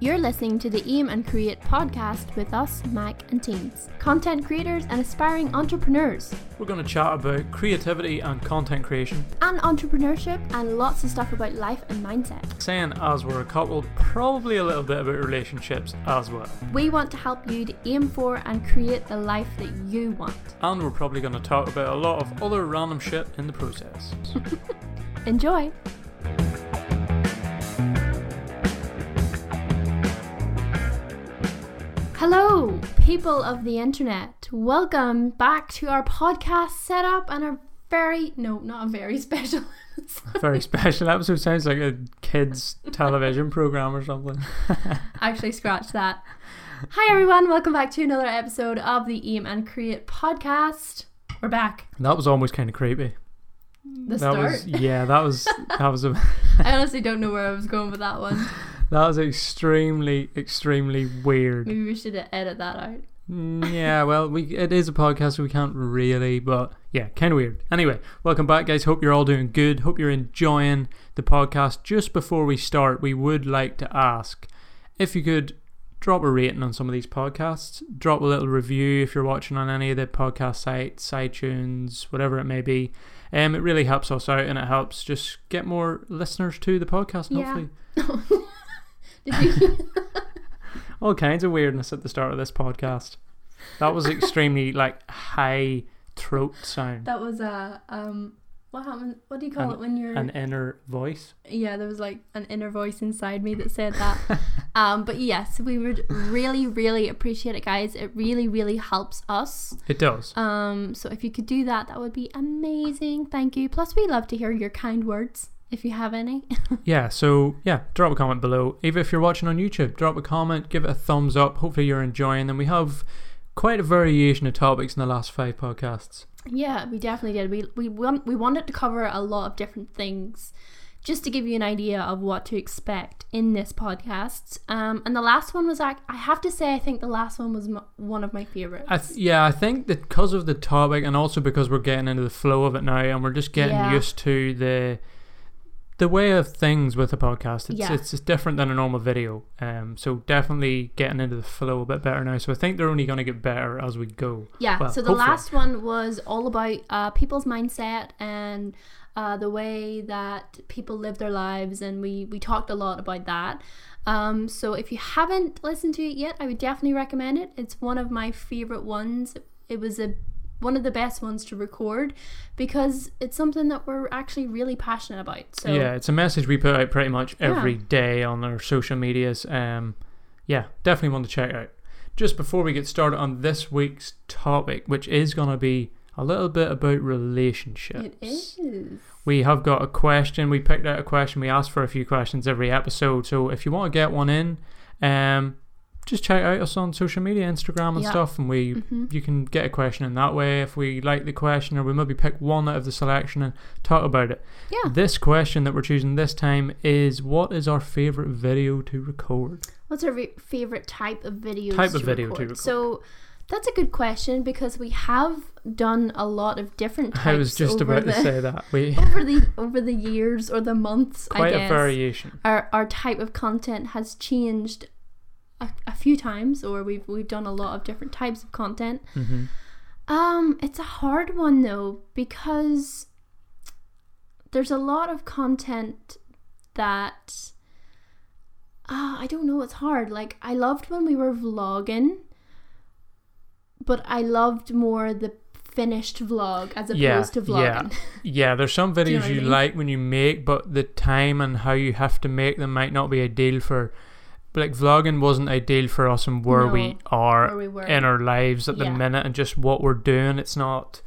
You're listening to the Aim and Create podcast with us, Mac and Teams, content creators and aspiring entrepreneurs, We're going to chat about creativity and content creation. and entrepreneurship, and lots of stuff about life and mindset. Saying as we're a couple, probably a little bit about relationships as well. We want to help you to aim for and create the life that you want. And we're probably going to talk about a lot of other random shit in the process. Enjoy! Hello, people of the internet. Welcome back to our podcast setup and our very, no, not a very special. episode. Very special episode. Sounds like a kids' television program or something. Actually, scratch that. Hi, everyone. Welcome back to another episode of the Aim and Create podcast. We're back. That was almost kind of creepy. The that start. was yeah. That was that was a I honestly don't know where I was going with that one. That was extremely extremely weird. Maybe we should edit that out. Mm, yeah, well, we it is a podcast, so we can't really, but yeah, kind of weird. Anyway, welcome back, guys. Hope you're all doing good. Hope you're enjoying the podcast. Just before we start, we would like to ask if you could drop a rating on some of these podcasts. Drop a little review if you're watching on any of the podcast sites, iTunes, whatever it may be. Um, it really helps us out, and it helps just get more listeners to the podcast. Yeah. hopefully? all kinds of weirdness at the start of this podcast. That was extremely like high throat sound, that was a um. What happened? What do you call An- it when you're? an inner voice. yeah, there was like an inner voice inside me that said that. um, but yes, we would really, really appreciate it, guys. It really, really helps us. It does. Um, so if you could do that, that would be amazing. Thank you. Plus, we love to hear your kind words if you have any. Yeah, so yeah, drop a comment below. Even if you're watching on YouTube, drop a comment, give it a thumbs up. Hopefully you're enjoying them. We have quite a variation of topics in the last five podcasts. Yeah, we definitely did. We we want we wanted to cover a lot of different things, just to give you an idea of what to expect in this podcast. Um, and the last one was like I have to say I think the last one was m- one of my favorites. I th- yeah, I think that because of the topic and also because we're getting into the flow of it now and we're just getting Yeah. used to the the way of things with a podcast. It's Yeah. it's different than a normal video. Um, so definitely getting into the flow a bit better now. So I think they're only going to get better as we go. yeah. well, so the hopefully. last one was all about uh, people's mindset and uh, the way that people live their lives, and we we talked a lot about that. Um, so if you haven't listened to it yet, I would definitely recommend it. It's one of my favorite ones. It was a one of the best ones to record because it's something that we're actually really passionate about. So yeah, it's a message we put out pretty much Yeah. every day on our social medias. Um, yeah, definitely want to check out. Just before we get started on this week's topic, which is going to be a little bit about relationships. it is. We have got a question. We picked out a question. We ask for a few questions every episode. So if you want to get one in, um, just check out us on social media, Instagram and Yeah. stuff, and we Mhm. you can get a question in that way. If we like the question, or we maybe pick one out of the selection and talk about it. Yeah. This question that we're choosing this time is: What is our favorite video to record? What's our re- favorite type of videos? Type of to video to record? record. So that's a good question because we have done a lot of different types. I was just about the, to say that we over the over the years or the months. I quite a variation. our our type of content has changed a, a few times, or we've we've done a lot of different types of content. hmm Um, it's a hard one though because there's a lot of content that ah I don't know. It's hard. Like I loved when we were vlogging, but I loved more the finished vlog as opposed Yeah, to yeah. vlogging. Yeah, there's some you know videos I you, mean? like when you make, but the time and how you have to make them might not be ideal for. But like vlogging wasn't ideal for us and where we are Where we in our lives at the minute and just what we're doing. It's not.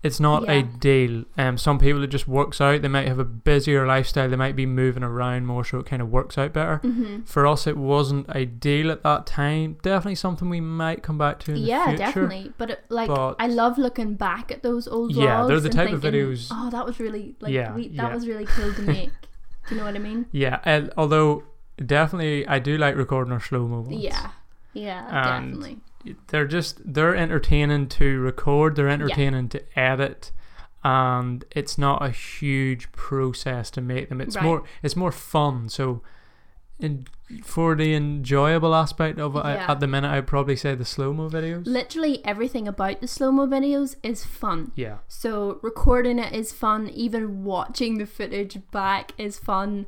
It's not Yeah. ideal. Um, some people it just works out. They might have a busier lifestyle. They might be moving around more, so it kind of works out better. hmm For us, it wasn't ideal at that time. Definitely something we might come back to in Yeah, the future. definitely. But it, like, But- I love looking back at those old vlogs. Yeah, they're the and type of thinking, videos- Oh, that was really like Yeah, we, that yeah. was really cool to make. Do you know what I mean? Yeah, and although definitely I do like recording our slow mo. Yeah, yeah, And- definitely. they're just they're entertaining to record they're entertaining to edit and it's not a huge process to make them it's Right. more it's more fun so in, for the enjoyable aspect of it, I- Yeah. at the minute, I'd probably say the slow mo videos. Literally everything about the slow mo videos is fun. yeah, So recording it is fun. Even watching the footage back is fun.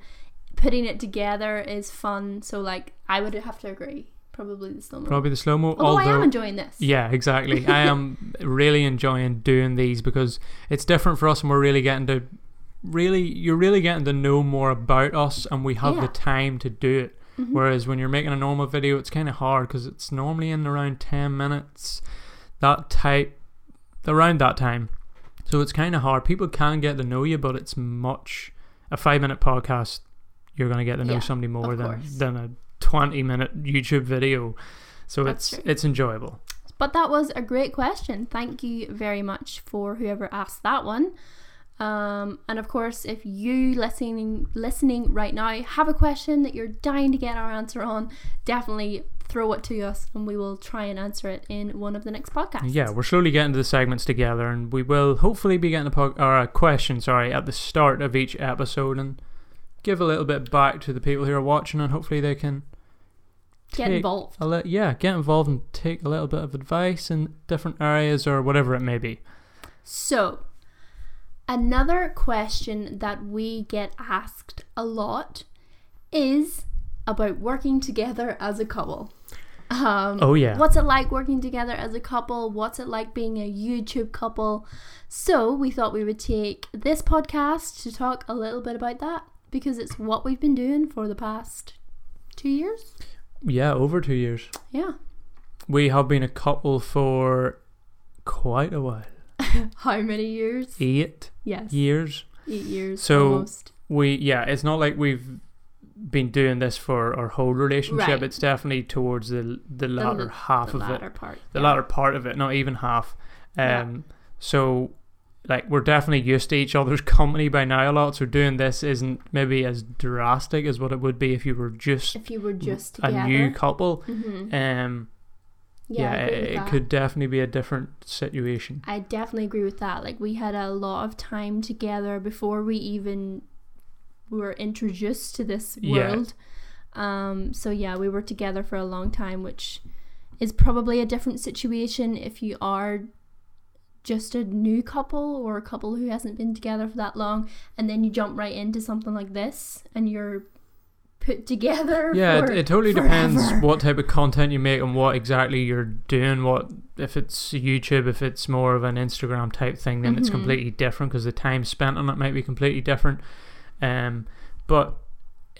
Putting it together is fun. So like I would have to agree. Probably the slow mo. probably the slow mo. Although I am enjoying this. Yeah, exactly. I am really enjoying doing these because it's different for us and we're really getting to really you're really getting to know more about us and we have Yeah. the time to do it. Mhm. Whereas when you're making a normal video, it's kind of hard because it's normally in around 10 minutes, that type, around that time. So it's kind of hard. People can get to know you, but it's much, a five minute podcast, you're going to get to know Yeah, somebody more than, course. than a 20 minute YouTube video. So That's it's true. it's enjoyable. But that was a great question. Thank you very much for whoever asked that one. Um, and of course, if you listening listening right now have a question that you're dying to get our answer on, definitely throw it to us, and we will try and answer it in one of the next podcasts. Yeah, we're slowly getting to the segments together, and we will hopefully be getting a, po- or a question, sorry, at the start of each episode, and give a little bit back to the people who are watching, and hopefully they can get involved. li- yeah, get involved and take a little bit of advice in different areas or whatever it may be. So, another question that we get asked a lot is about working together as a couple. Um, Oh yeah, What's it like working together as a couple? What's it like being a YouTube couple? So, we thought we would take this podcast to talk a little bit about that because it's what we've been doing for the past two years. yeah, over two years. Yeah. We have been a couple for quite a while, How many years? eight Yes. years. Eight years So, almost. we yeah it's not like we've been doing this for our whole relationship Right. it's definitely towards the the latter l- half The of latter it part. the yeah. latter part of it not even half um Yeah. so like we're definitely used to each other's company by now a lot so doing this isn't maybe as drastic as what it would be if you were just If you were just a together. new couple hmm um Yeah, yeah, it, it could definitely be a different situation I definitely agree with that. Like we had a lot of time together before we even were introduced to this Yeah. world. Um so yeah, we were together for a long time, which is probably a different situation if you are just a new couple or a couple who hasn't been together for that long and then you jump right into something like this and you're put together Yeah, for it, it totally depends what type of content you make and what exactly you're doing. What if it's YouTube, if it's more of an Instagram type thing, then it's Mhm. completely different because the time spent on it might be completely different. Um, but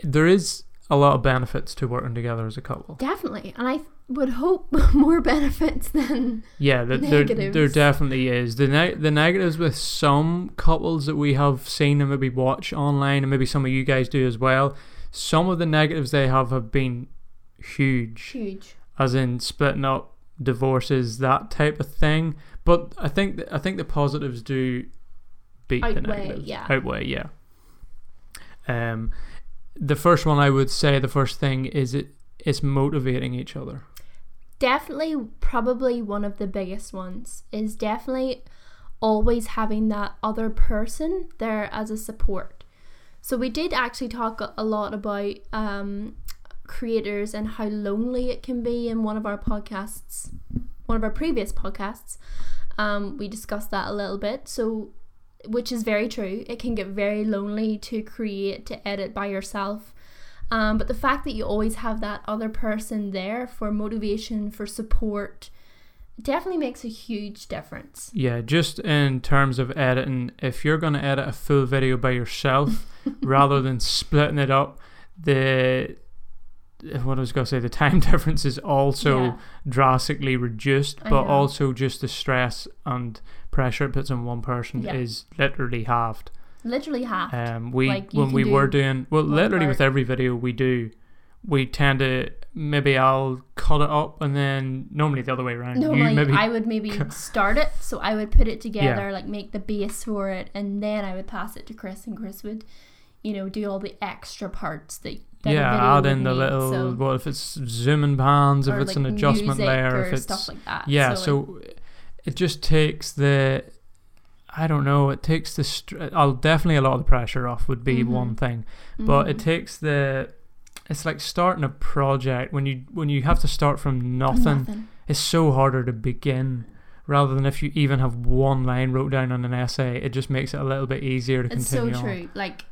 there is a lot of benefits to working together as a couple. Definitely. And I would hope more benefits than Yeah, the, there there definitely is the ne- the negatives with some couples that we have seen and maybe watch online, and maybe some of you guys do as well. Some of the negatives they have have been huge. huge. as in splitting up, divorces, that type of thing. But I think th- I think the positives do beat the Outweigh, negatives. yeah. Outweigh, yeah. Um, the first one I would say the first thing is it it's motivating each other. definitely probably one of the biggest ones is definitely always having that other person there as a support. So we did actually talk a- a lot about um, creators and how lonely it can be in one of our podcasts one of our previous podcasts. Um, we discussed that a little bit. So which is very true it can get very lonely to create to edit by yourself um, but the fact that you always have that other person there for motivation, for support, definitely makes a huge difference. Yeah, just in terms of editing, if you're going to edit a full video by yourself rather than splitting it up, the what I was going to say, the time difference is also Yeah. drastically reduced, but also just the stress and pressure it puts on one person Yeah. is literally halved. Literally halved. Um, we Like, when we were doing well, literally with every video we do, we tend to maybe I'll cut it up and then normally the other way around. Normally, maybe I would maybe start it, so I would put it together, like make the base for it, and then I would pass it to Chris, and Chris would, you know, do all the extra parts that. that yeah, video add in the need, little so- what if it's zoom and pans, if it's like, an adjustment layer, if it's stuff like that. yeah. like, So, it just takes the I don't know. It takes the str- I'll definitely a lot of the pressure off would be Mhm. one thing, but it mhm. takes the it's like starting a project when you when you have to start from nothing. Nothing. It's so harder to begin rather than if you even have one line wrote down on an essay. It just makes it a little bit easier to continue. It's so continue on. true. Like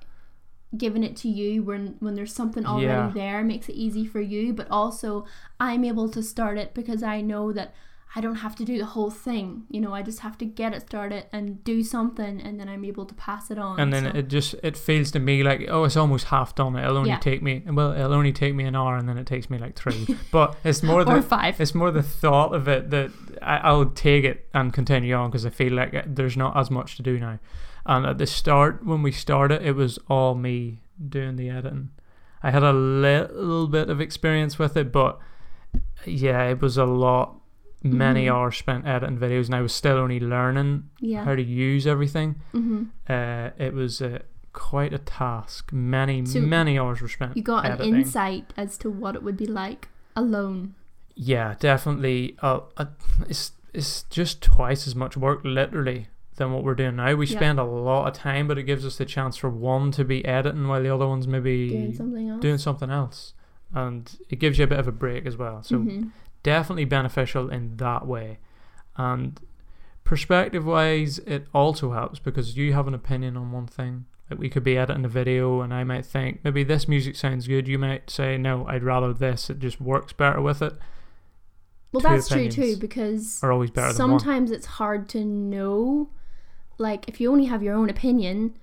giving it to you when when there's something already Yeah. there makes it easy for you, but also I'm able to start it because I know that I don't have to do the whole thing. You know, I just have to get it started and do something and then I'm able to pass it on. and then so- it just it feels to me like oh it's almost half done it'll only Yeah. take me well it'll only take me an hour and then it takes me like three but it's more or the five. it's more the thought of it that I, I'll take it and continue on because I feel like it- there's not as much to do now and at the start when we started it was all me doing the editing I had a little bit of experience with it but yeah it was a lot many Mhm. hours spent editing videos and I was still only learning Yeah. how to use everything hmm uh, it was uh, quite a task. Many, So many hours were spent. You got editing. an insight as to what it would be like alone. Yeah, definitely. Uh, uh, it's it's just twice as much work, literally, than what we're doing now. We Yeah. spend a lot of time, but it gives us the chance for one to be editing while the other one's maybe Doing something else. doing something else, and it gives you a bit of a break as well. So Mhm. Definitely beneficial in that way. And perspective wise, it also helps because you have an opinion on one thing. Like we could be editing a video and I might think maybe this music sounds good. You might say, no, I'd rather this. It just works better with it. Well, two that's true too because Are always better sometimes it's hard to know. Like if you only have your own opinion,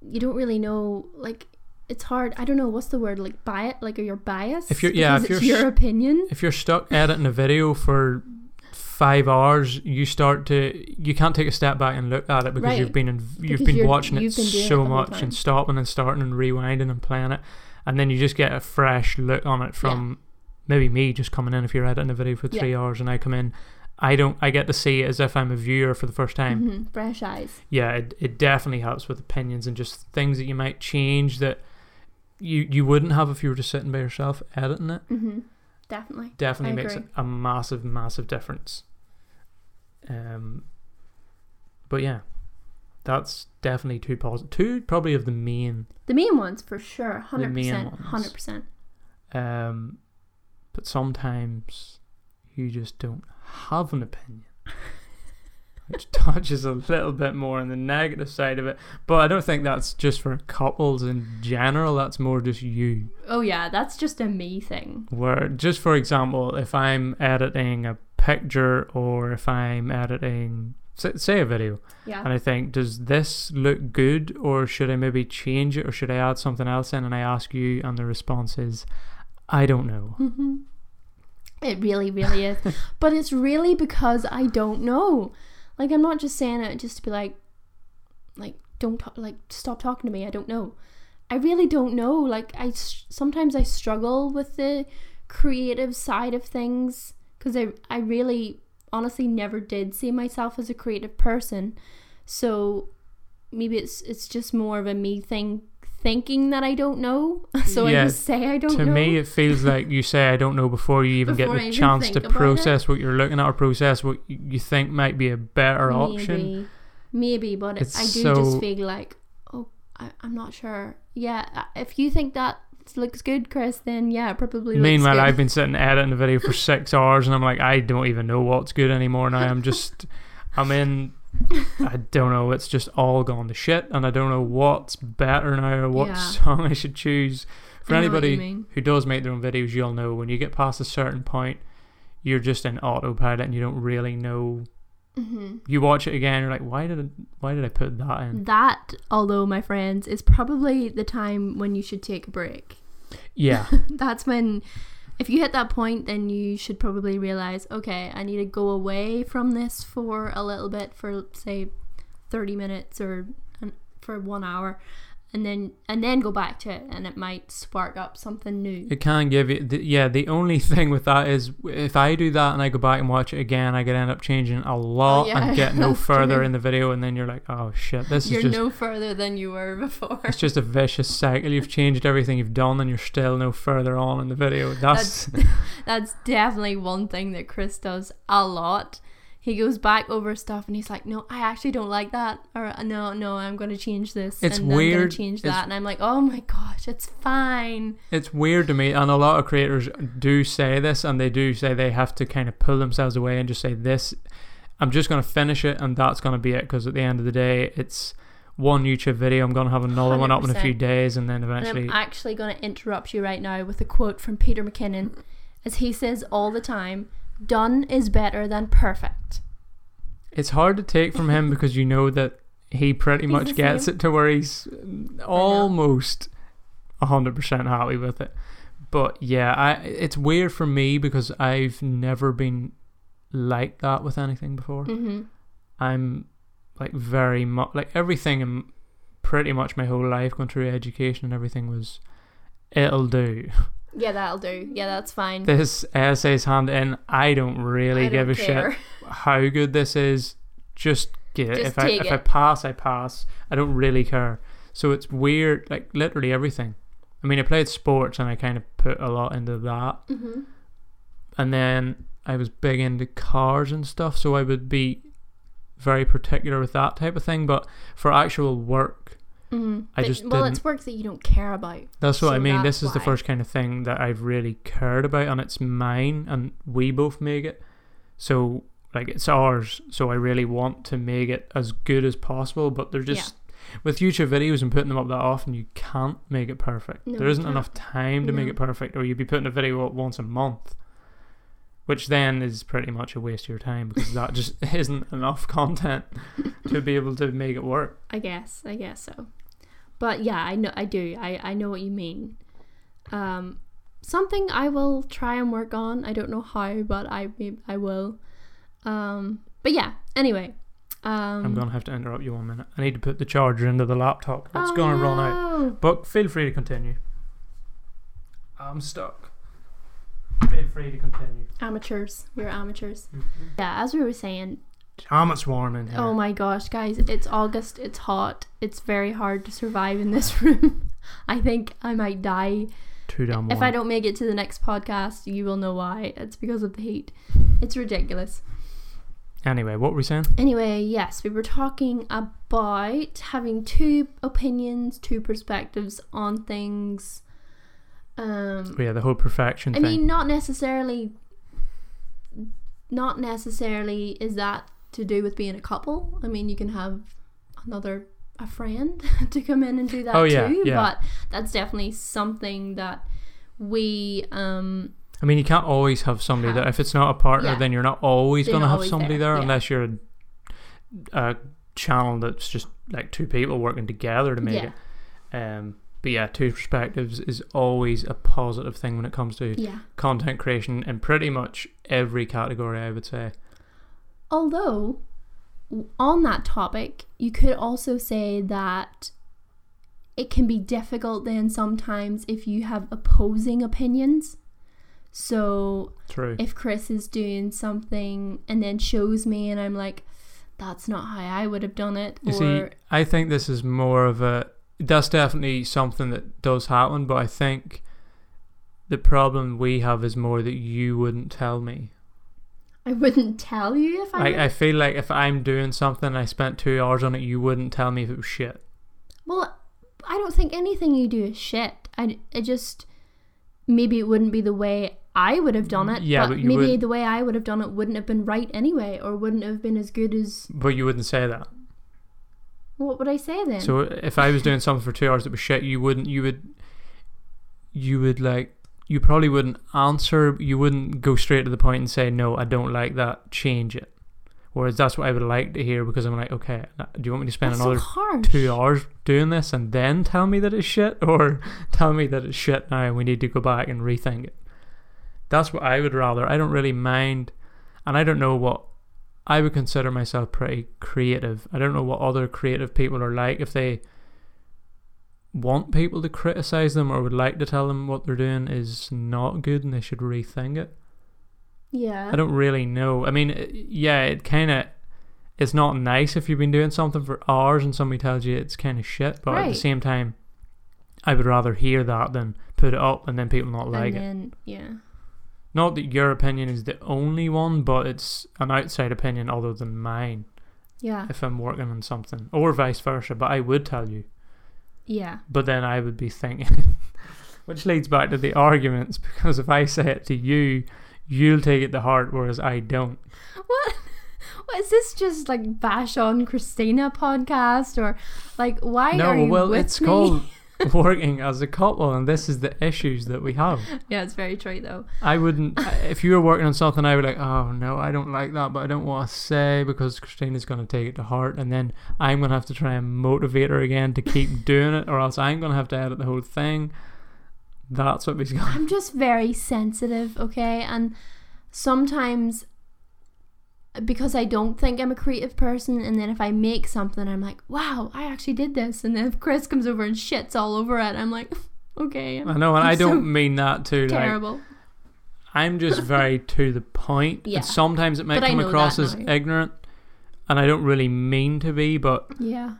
you don't really know. Like it's hard. I don't know what's the word. Like bias. Like are you biased? If you're- yeah, if you're your opinion. If you're stuck editing a video for five hours, you start to you can't take a step back and look at it because Right. you've been in, you've Because been watching it been doing it so much and stopping and starting and rewinding and playing it, and then you just get a fresh look on it from maybe me just coming in if you're editing a video for Yeah. three hours and I come in. I don't. I get to see it as if I'm a viewer for the first time. Mhm, Fresh eyes. Yeah, it, it definitely helps with opinions and just things that you might change that you you wouldn't have if you were just sitting by yourself editing it hmm Definitely. definitely I makes agree. a massive, massive difference. Um, but yeah, that's definitely two positive. Two probably of the main. The main ones for sure. Hundred percent. Hundred percent. Um, but sometimes you just don't have an opinion, which touches a little bit more on the negative side of it. But I don't think that's just for couples in general. That's more just you. Oh yeah, that's just a me thing. where just for example if i'm editing a picture or if i'm editing say, say a video Yeah. and i think does this look good or should i maybe change it or should i add something else in and i ask you and the response is i don't know hmm It really, really is. but it's really because I don't know. Like I'm not just saying it just to be like, like don't talk, like stop talking to me. I don't know. I really don't know. Like I sometimes I struggle with the creative side of things because I I really honestly never did see myself as a creative person. So maybe it's it's just more of a me thing thinking that I don't know. so Yeah, I just say I don't to know. To me it feels like you say i don't know before you even Before get the even chance to about it. process what you're looking at or process what you think might be a better option Maybe, maybe, but It's I do so- just feel like, oh, I, I'm not sure. Yeah, uh, if you think that looks good, Chris, then yeah, probably. Looks Meanwhile. I've been sitting editing the video for six hours, and I'm like, I don't even know what's good anymore now. I'm just, I'm in, I don't know. It's just all gone to shit, and I don't know what's better now or what Yeah. song I should choose. For I know what you anybody who does make their own videos, you'll know when you get past a certain point, you're just in autopilot and you don't really know. hmm You watch it again, you're like, why did I, why did I put that in? That, although my friends, is probably the time when you should take a break. Yeah, That's when, if you hit that point, then you should probably realize, okay, I need to go away from this for a little bit, for say, thirty minutes or an, for one hour, and then and then go back to it, and it might spark up something new. It can give you, the, yeah. The only thing with that is if I do that and I go back and watch it again, I could end up changing a lot Oh, yeah, and get no further in the video, and then you're like, oh shit, this is You're is just no further than you were before. it's just a vicious cycle. You've changed everything you've done, and you're still no further on in the video. That's, That's definitely one thing that Chris does a lot. He goes back over stuff and he's like, "No, I actually don't like that," or "No, no, I'm going to change this." It's and I'm going to change It's- that, and I'm like, "Oh my gosh, it's fine." It's weird to me, and a lot of creators do say this, and they do say they have to kind of pull themselves away and just say, "This, I'm just going to finish it, and that's going to be it." Because at the end of the day, it's one YouTube video. I'm going to have another one up in a few days, and then And eventually, I'm actually going to interrupt you right now with a quote from Peter McKinnon, as he says all the time, "Done is better than perfect." it's hard to take from him because you know that he pretty much gets same. it to where he's almost hundred percent happy with it. But yeah, I it's weird for me because I've never been like that with anything before. Mm-hmm. I'm like very much like everything in pretty much my whole life going through education and everything was it'll do. Yeah, that'll do. Yeah, that's fine. This essay's hand in. I don't really I give don't a care. shit how good this is. Just get it. Just if I if I pass, I pass. I don't really care. So it's weird, like literally everything. I mean, I played sports and I kind of put a lot into that, Mm-hmm. and then I was big into cars and stuff. So I would be very particular with that type of thing. But for actual work, Mm-hmm. I just well, it's work that you don't care about. That's what I mean. This is the first kind of thing that I've really cared about, and it's mine, and we both make it. So, like, it's ours. So, I really want to make it as good as possible. But they're just with YouTube videos and putting them up that often, you can't make it perfect. No, there isn't enough time to make it perfect, or you'd be putting a video up once a month, which then is pretty much a waste of your time because that just isn't enough content to be able to make it work. I guess. I guess so. But yeah, I know. I do. I I know what you mean. Um, something I will try and work on. I don't know how, but I I will. Um, but yeah. Anyway. Um, I'm gonna have to interrupt you one minute. I need to put the charger into the laptop. It's oh, gonna run out. But feel free to continue. I'm stuck. Feel free to continue. Amateurs. We're amateurs. Yeah. As we were saying. Damn, it's warm in here. Oh my gosh, guys! It's August. It's hot. It's very hard to survive in this room. I think I might die Too damn warm. If I don't make it to the next podcast, you will know why. It's because of the heat. It's ridiculous. Anyway, what were we saying? Anyway, yes, we were talking about having two opinions, two perspectives on things. Um, yeah, the whole perfection I thing. mean, not necessarily. Not necessarily is that to do with being a couple. I mean, you can have another a friend to come in and do that Oh, yeah, too. yeah. But that's definitely something that we um I mean, you can't always have somebody that Have. if it's not a partner, Yeah. then you're not always They're gonna not have somebody there, there, unless you're a, a channel that's just like two people working together to make it. Um, but yeah, two perspectives is always a positive thing when it comes to content creation in pretty much every category. I would say. Although, on that topic, you could also say that it can be difficult then sometimes if you have opposing opinions. So, True. if Chris is doing something and then shows me, and I'm like, that's not how I would have done it, You see, I think this is more of a. That's definitely something that does happen, but I think the problem we have is more that you wouldn't tell me. I wouldn't tell you if I. Like, I feel like if I'm doing something and I spent two hours on it, you wouldn't tell me if it was shit. Well, I don't think anything you do is shit. I, I just maybe it wouldn't be the way I would have done it. Yeah, but, but maybe would- the way I would have done it wouldn't have been right anyway, or wouldn't have been as good as. But you wouldn't say that. What would I say then? So if I was doing something for two hours that was shit, you wouldn't. You would. You would like. You probably wouldn't answer. You wouldn't go straight to the point and say, "No, I don't like that. Change it." Whereas that's what I would like to hear because I'm like, okay, do you want me to spend That's another so two hours doing this and then tell me that it's shit, or tell me that it's shit now and we need to go back and rethink it? That's what I would rather. I don't really mind, and I don't know what I would consider myself pretty creative. I don't know what other creative people are like if they want people to criticize them or would like to tell them what they're doing is not good and they should rethink it. Yeah. I don't really know. I mean, uh, yeah, it kind of it's not nice if you've been doing something for hours and somebody tells you it's kind of shit, but at the same time, I would rather hear that than put it up and then people not like and it. then yeah. Not that your opinion is the only one, but it's an outside opinion other than mine Yeah. if I'm working on something, or vice versa. But I would tell you. Yeah. But then I would be thinking, which leads back to the arguments because if I say it to you, you'll take it to heart, whereas I don't. What? What is this just like bash on Christina podcast or like why no, are you well, with it's me? called working as a couple, and this is the issues that we have. yeah, it's very true though. I wouldn't, if you were working on something, I would like, oh no, I don't like that, but I don't want to say because Christina's going to take it to heart, and then I'm going to have to try and motivate her again to keep doing it, or else I'm going to have to edit the whole thing. That's what we've got. I'm just very sensitive, okay? And sometimes because I don't think I'm a creative person, and then if I make something, I'm like, wow, I actually did this. And then if Chris comes over and shits all over it, I'm like, okay, I'm I know, and I I'm don't so mean that to like. terrible. I'm just very to the point. Yeah. And sometimes it might But come across as now. ignorant, and I don't really mean to be, but Yeah.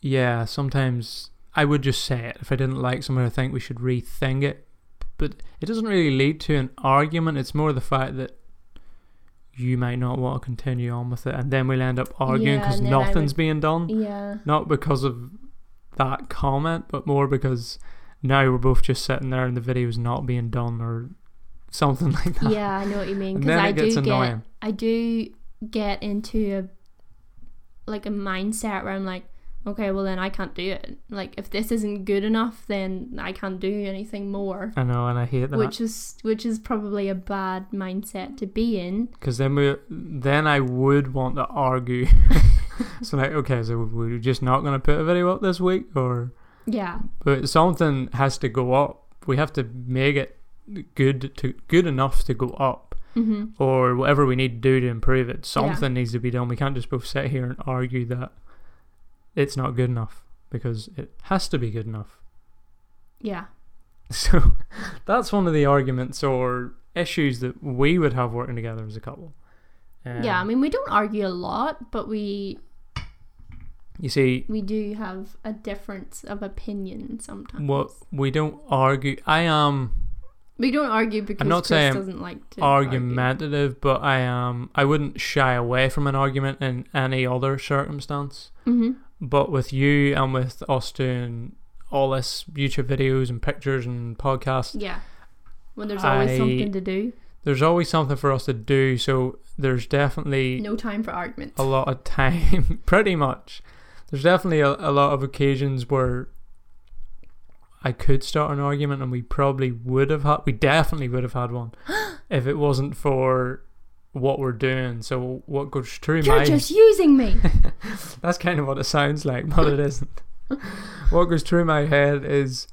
yeah, sometimes I would just say it if I didn't like something. I think we should rethink it, but it doesn't really lead to an argument. It's more the fact that you might not want to continue on with it, and then we'll end up arguing because I nothing's would- being done. Yeah. Not because of that comment, but more because now we're both just sitting there and the video's not being done or something like that. Yeah, I know what you mean. Because then I it gets do get, annoying. I do get into a like a mindset where I'm like, okay, well then I can't do it. Like if this isn't good enough, then I can't do anything more. I know, and I hate that. Which is which is probably a bad mindset to be in. Because then we, then I would want to argue. so like, okay, so we're just not going to put a video up this week, or Yeah. but something has to go up. We have to make it good to good enough to go up, hmm or whatever we need to do to improve it. Something needs to be done. We can't just both sit here and argue that it's not good enough because it has to be good enough. Yeah. So that's one of the arguments or issues that we would have working together as a couple. yeah. I Um, mean, we don't argue a lot, but we you see, we do have a difference of opinion sometimes. what we don't argue. I am we don't argue because not Chris saying doesn't like to argue. argumentative, but I am. I wouldn't shy away from an argument in any other circumstance. hmm But with you and with Austin, all this YouTube videos and pictures and podcasts, Yeah. When there's always I- something to do, there's always something for us to do. So there's definitely no time for arguments. a lot of time. pretty much, there's definitely a, a lot of occasions where I could start an argument, and we probably would have had. We definitely would have had one if it wasn't for what we're doing. So what goes through You're my just using me. That's kind of what it sounds like, but it isn't. what goes through my head is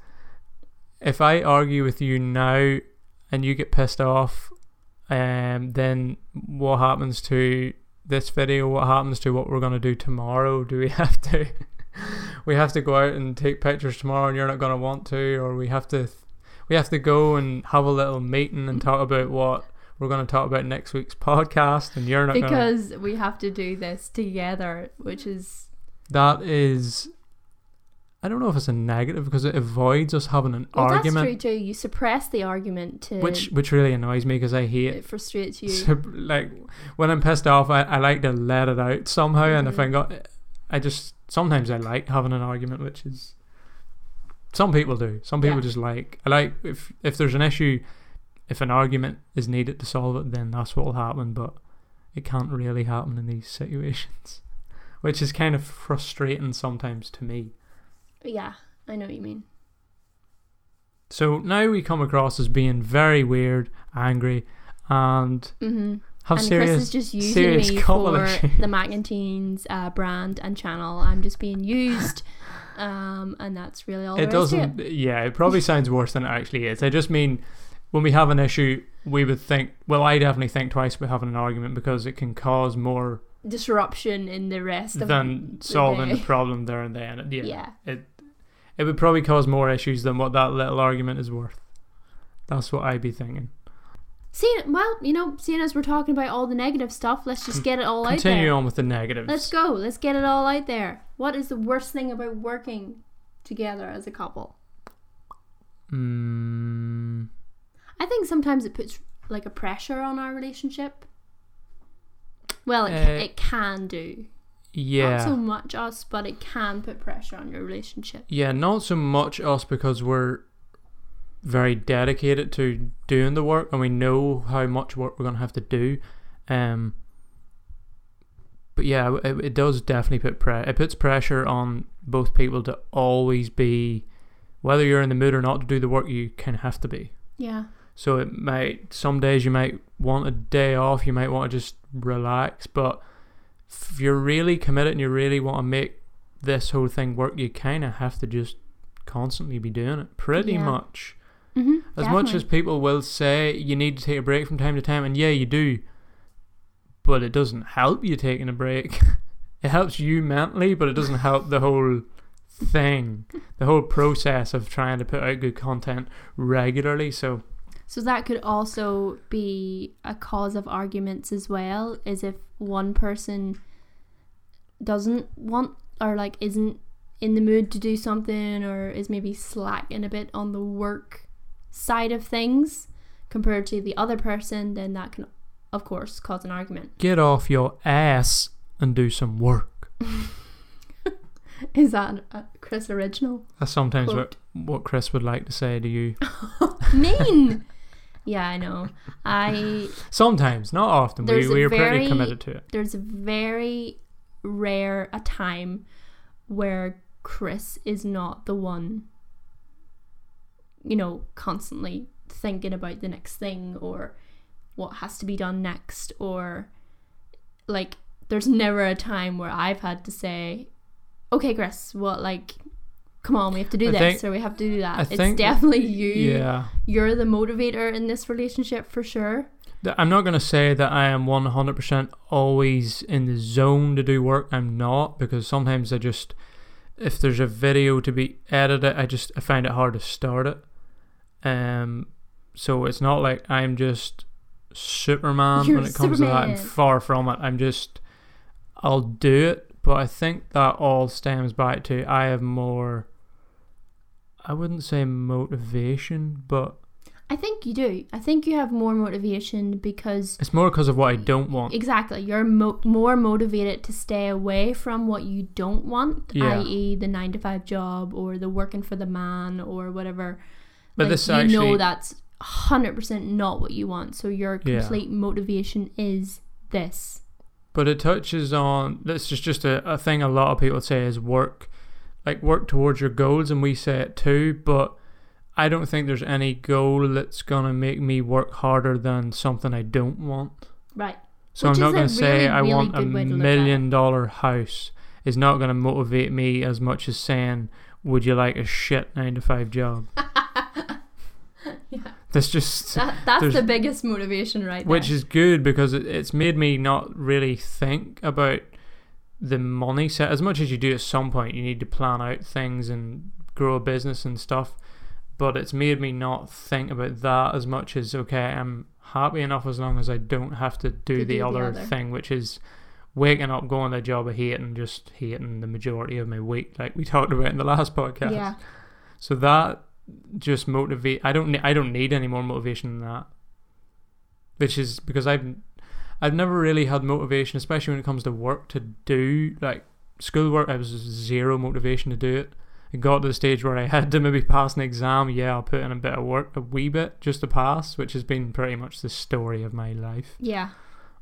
if I argue with you now and you get pissed off, um, then what happens to this video? What happens to what we're gonna do tomorrow? Do we have to? we have to go out and take pictures tomorrow, and you're not gonna want to, or we have to. We have to go and have a little meeting and talk about what we're going to talk about next week's podcast, and you're not because we have to do this together, which is That is, I don't know if it's a negative because it avoids us having an well, that's true argument, too. You suppress the argument to which which really annoys me because I hate. it frustrates you. So, like when I'm pissed off, I, I like to let it out somehow, and if I Mhm. got, I just sometimes I like having an argument, which is some people do. Some people Yeah. just like I like if if there's an issue, if an argument is needed to solve it, then that's what will happen. But it can't really happen in these situations, which is kind of frustrating sometimes to me. yeah, I know what you mean. So now we come across as being very weird, angry, and hmm have and serious. Chris is just using serious me for the McInteens uh, brand and channel. I'm just being used, um, and that's really all. it doesn't yeah it probably sounds worse than it actually is i just mean when we have an issue we would think well i definitely think twice about having an argument because it can cause more disruption in the rest of than the solving the problem there and then yeah, Yeah. it it would probably cause more issues than what that little argument is worth that's what i'd be thinking Seeing well, you know, seeing as we're talking about all the negative stuff, let's just get it all out continue on with the negatives Let's go. Let's get it all out there. What is the worst thing about working together as a couple? mm, I think sometimes it puts like a pressure on our relationship. Well, it, Uh, it can do. Yeah. Not so much us, but it can put pressure on your relationship. Yeah, not so much us because we're very dedicated to doing the work and we know how much work we're going to have to do. Um, but yeah, it, it does definitely put pre- it puts pressure on both people to always be, whether you're in the mood or not to do the work, you kind of have to be. Yeah. So it might some days you might want a day off, you might want to just relax, but if you're really committed and you really want to make this whole thing work, you kind of have to just constantly be doing it. Pretty Yeah. much. Mm-hmm, As much as people will say you need to take a break from time to time, and yeah, you do, but it doesn't help you taking a break. it helps you mentally, but it doesn't help the whole thing, the whole process of trying to put out good content regularly. So So that could also be a cause of arguments as well, is if one person doesn't want or like isn't in the mood to do something or is maybe slacking a bit on the work side of things compared to the other person, then that can of course cause an argument. get off your ass and do some work. Is that a Chris original? That's sometimes Quote. what, what Chris would like to say to you. mean. Yeah, I know. I Sometimes, not often. We we are pretty committed to it. there's very rare a time where Chris is not the one, you know, constantly thinking about the next thing or what has to be done next, or like, there's never a time where I've had to say, okay, Chris, what, like, come on, we have to do I this think- or we have to do that. I it's definitely you. Yeah. You're the motivator in this relationship for sure. I'm not going to say that I am 100% always in the zone to do work. I'm not because sometimes I just, if there's a video to be edited, I just I find it hard to start it. Um, so it's not like I'm just Superman You're when it comes to that. I'm far from it. I'm just, I'll do it, but I think that all stems back to I have more. I wouldn't say motivation, but I think you do. I think you have more motivation because it's more because of what I don't want. exactly you're mo- more motivated to stay away from what you don't want, Yeah. i.e., the nine to five job or the working for the man or whatever. But like, this you actually, know that's hundred percent not what you want. So your Yeah. complete motivation is this. But it touches on this is just a, a thing a lot of people say is work like work towards your goals and we say it too, but I don't think there's any goal that's gonna make me work harder than something I don't want. Right. So Which I'm not gonna say really, I really want a good way to look at million dollar house is not gonna motivate me as much as saying, Would you like a shit nine to five job? That's just That, that's There's- the biggest motivation right which is good because it, it's made me not really think about the money set as much as you do at some point you need to plan out things and grow a business and stuff but it's made me not think about that as much as okay i'm happy enough as long as i don't have to do, To the, do the other other. thing which is waking up going to a job i hate and just hating the majority of my week like we talked about in the last podcast yeah. so that just motivate. I don't. I don't need any more motivation than that. Which is because I've, I've never really had motivation, especially when it comes to work to do like schoolwork. I was zero motivation to do it. It got to the stage where I had to maybe pass an exam. Yeah, I'll put in a bit of work, a wee bit, just to pass, which has been pretty much the story of my life Yeah.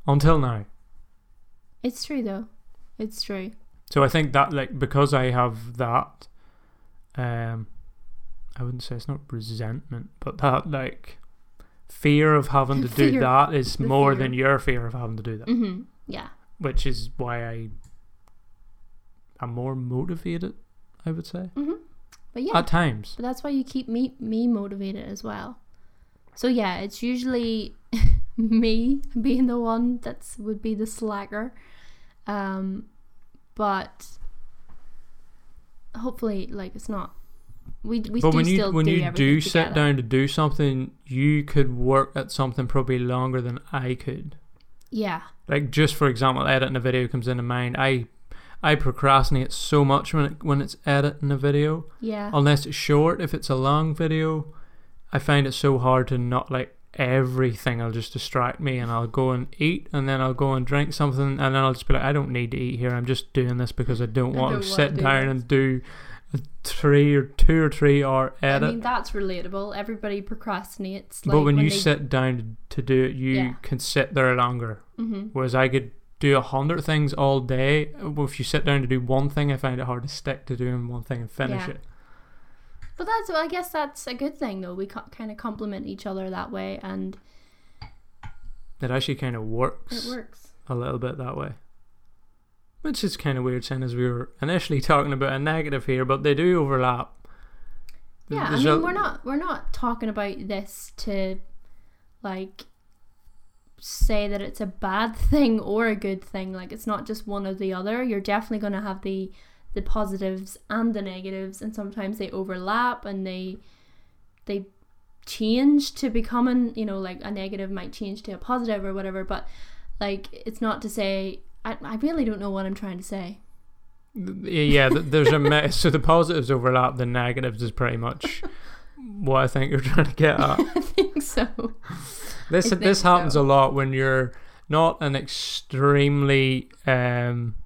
until now. It's true though. It's true. So I think that like because I have that, um, I wouldn't say it's not resentment, but that like fear of having to do Fear. that is more fear. than your fear of having to do that, Mm-hmm. Yeah. which is why I am more motivated. I would say Mm-hmm. But yeah. at times. But that's why you keep me me motivated as well. So yeah, it's usually me being the one that's would be the slacker. Um but hopefully like it's not we we But do when you when do you do sit together. down to do something, you could work at something probably longer than I could. Yeah. like just for example editing a video comes into mind i i procrastinate so much when it, when it's editing a video Yeah. unless it's short if it's a long video i find it so hard to not like everything will just distract me and I'll go and eat and then I'll go and drink something and then I'll just be like I don't need to eat here I'm just doing this because I don't I want don't to wanna sit do down this." and do three or two or three hour edit I mean, that's relatable. Everybody procrastinates. Like but when, you they, sit down to do it you Yeah. can sit there longer hmm whereas I could do a hundred things all day well, if you sit down to do one thing I find it hard to stick to doing one thing and finish Yeah. it But that's, I guess that's a good thing, though. We kind of complement each other that way, and it actually kind of works it works. a little bit that way. Which is kind of weird, saying as we were initially talking about a negative here, but they do overlap. Yeah, I mean, a- we're not we're not talking about this to like say that it's a bad thing or a good thing. Like it's not just one or the other. You're definitely going to have the the positives and the negatives, and sometimes they overlap and they they change to becoming you know like a negative might change to a positive or whatever. But like it's not to say I I really don't know what I'm trying to say. Yeah, there's a mi- so the positives overlap, the negatives is pretty much what I think you're trying to get at. I think so. This I this happens so. a lot when you're not an extremely um,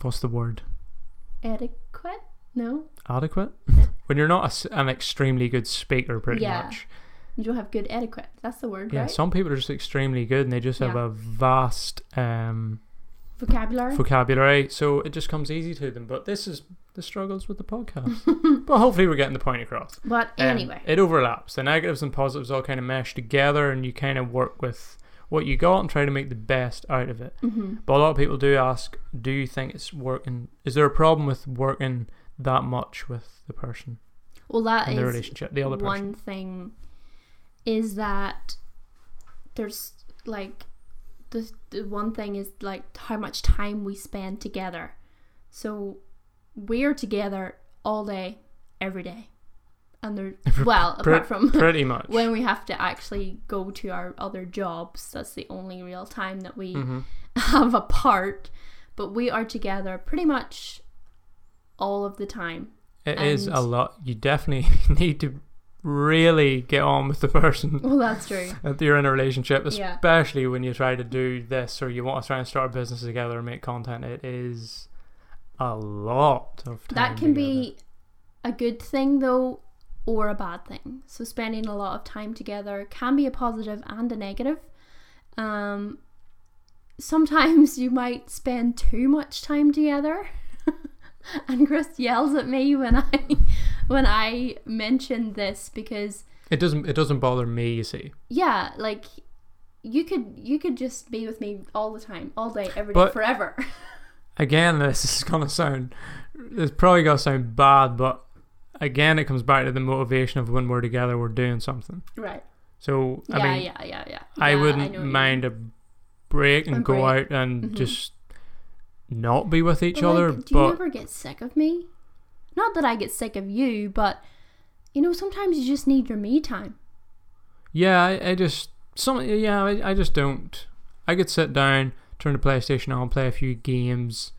what's the word? Adequate? No. Adequate. when you're not a an extremely good speaker, pretty Yeah. much. You don't have good etiquette. That's the word, Yeah, right? some people are just extremely good and they just have Yeah. a vast um, Vocabulary. vocabulary, so it just comes easy to them. But this is the struggles with the podcast. but hopefully, we're getting the point across. but Um, anyway, it overlaps. The negatives and positives all kind of mesh together, and you kind of work with what you got and try to make the best out of it. hmm But a lot of people do ask, do you think it's working? Is there a problem with working that much with the person well, that in the relationship, the other person? one thing. Is that there's like the the one thing is like how much time we spend together. So we're together all day, every day, and there. Well, Pre- apart from Pretty much. when we have to actually go to our other jobs, that's the only real time that we hmm have apart. But we are together pretty much all of the time. It is a lot. You definitely need to really get on with the person Well, that's true. that you're in a relationship, Yeah. especially when you try to do this or you want to try and start a business together and make content. It is a lot of time. That can together. be a good thing though, or a bad thing. So spending a lot of time together can be a positive and a negative. Um, sometimes you might spend too much time together. and Chris yells at me when I when I mention this because It doesn't. It doesn't bother me. You see. yeah, like you could you could just be with me all the time, all day, every day, But- forever. Again, this is gonna sound. this probably gonna sound bad, but again, it comes back to the motivation of when we're together, we're doing something. right. So Yeah, I mean, yeah, yeah, yeah. Yeah. I Yeah, wouldn't know what you mean. mind a break and A go break. out and Mhm. just not be with each But, like, other. do you but ever get sick of me? Not that I get sick of you, but you know, sometimes you just need your me time. yeah, I, I just some yeah, I, I just don't. I could sit down, turn the PlayStation on, play a few games,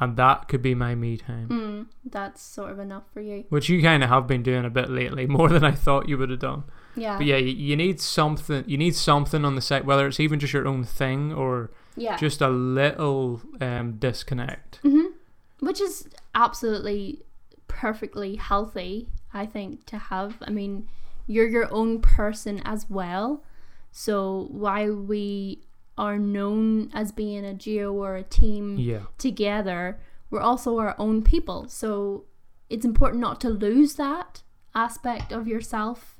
and that could be my me time. Mm, that's sort of enough for you. Which you kind of have been doing a bit lately, more than I thought you would have done. Yeah. But yeah, you, you need something. You need something on the site, whether it's even just your own thing or Yeah. just a little um, disconnect. hmm Which is absolutely perfectly healthy, I think, to have. I mean, you're your own person as well. So while we are known as being a geo or a team Yeah, together, we're also our own people. So it's important not to lose that aspect of yourself.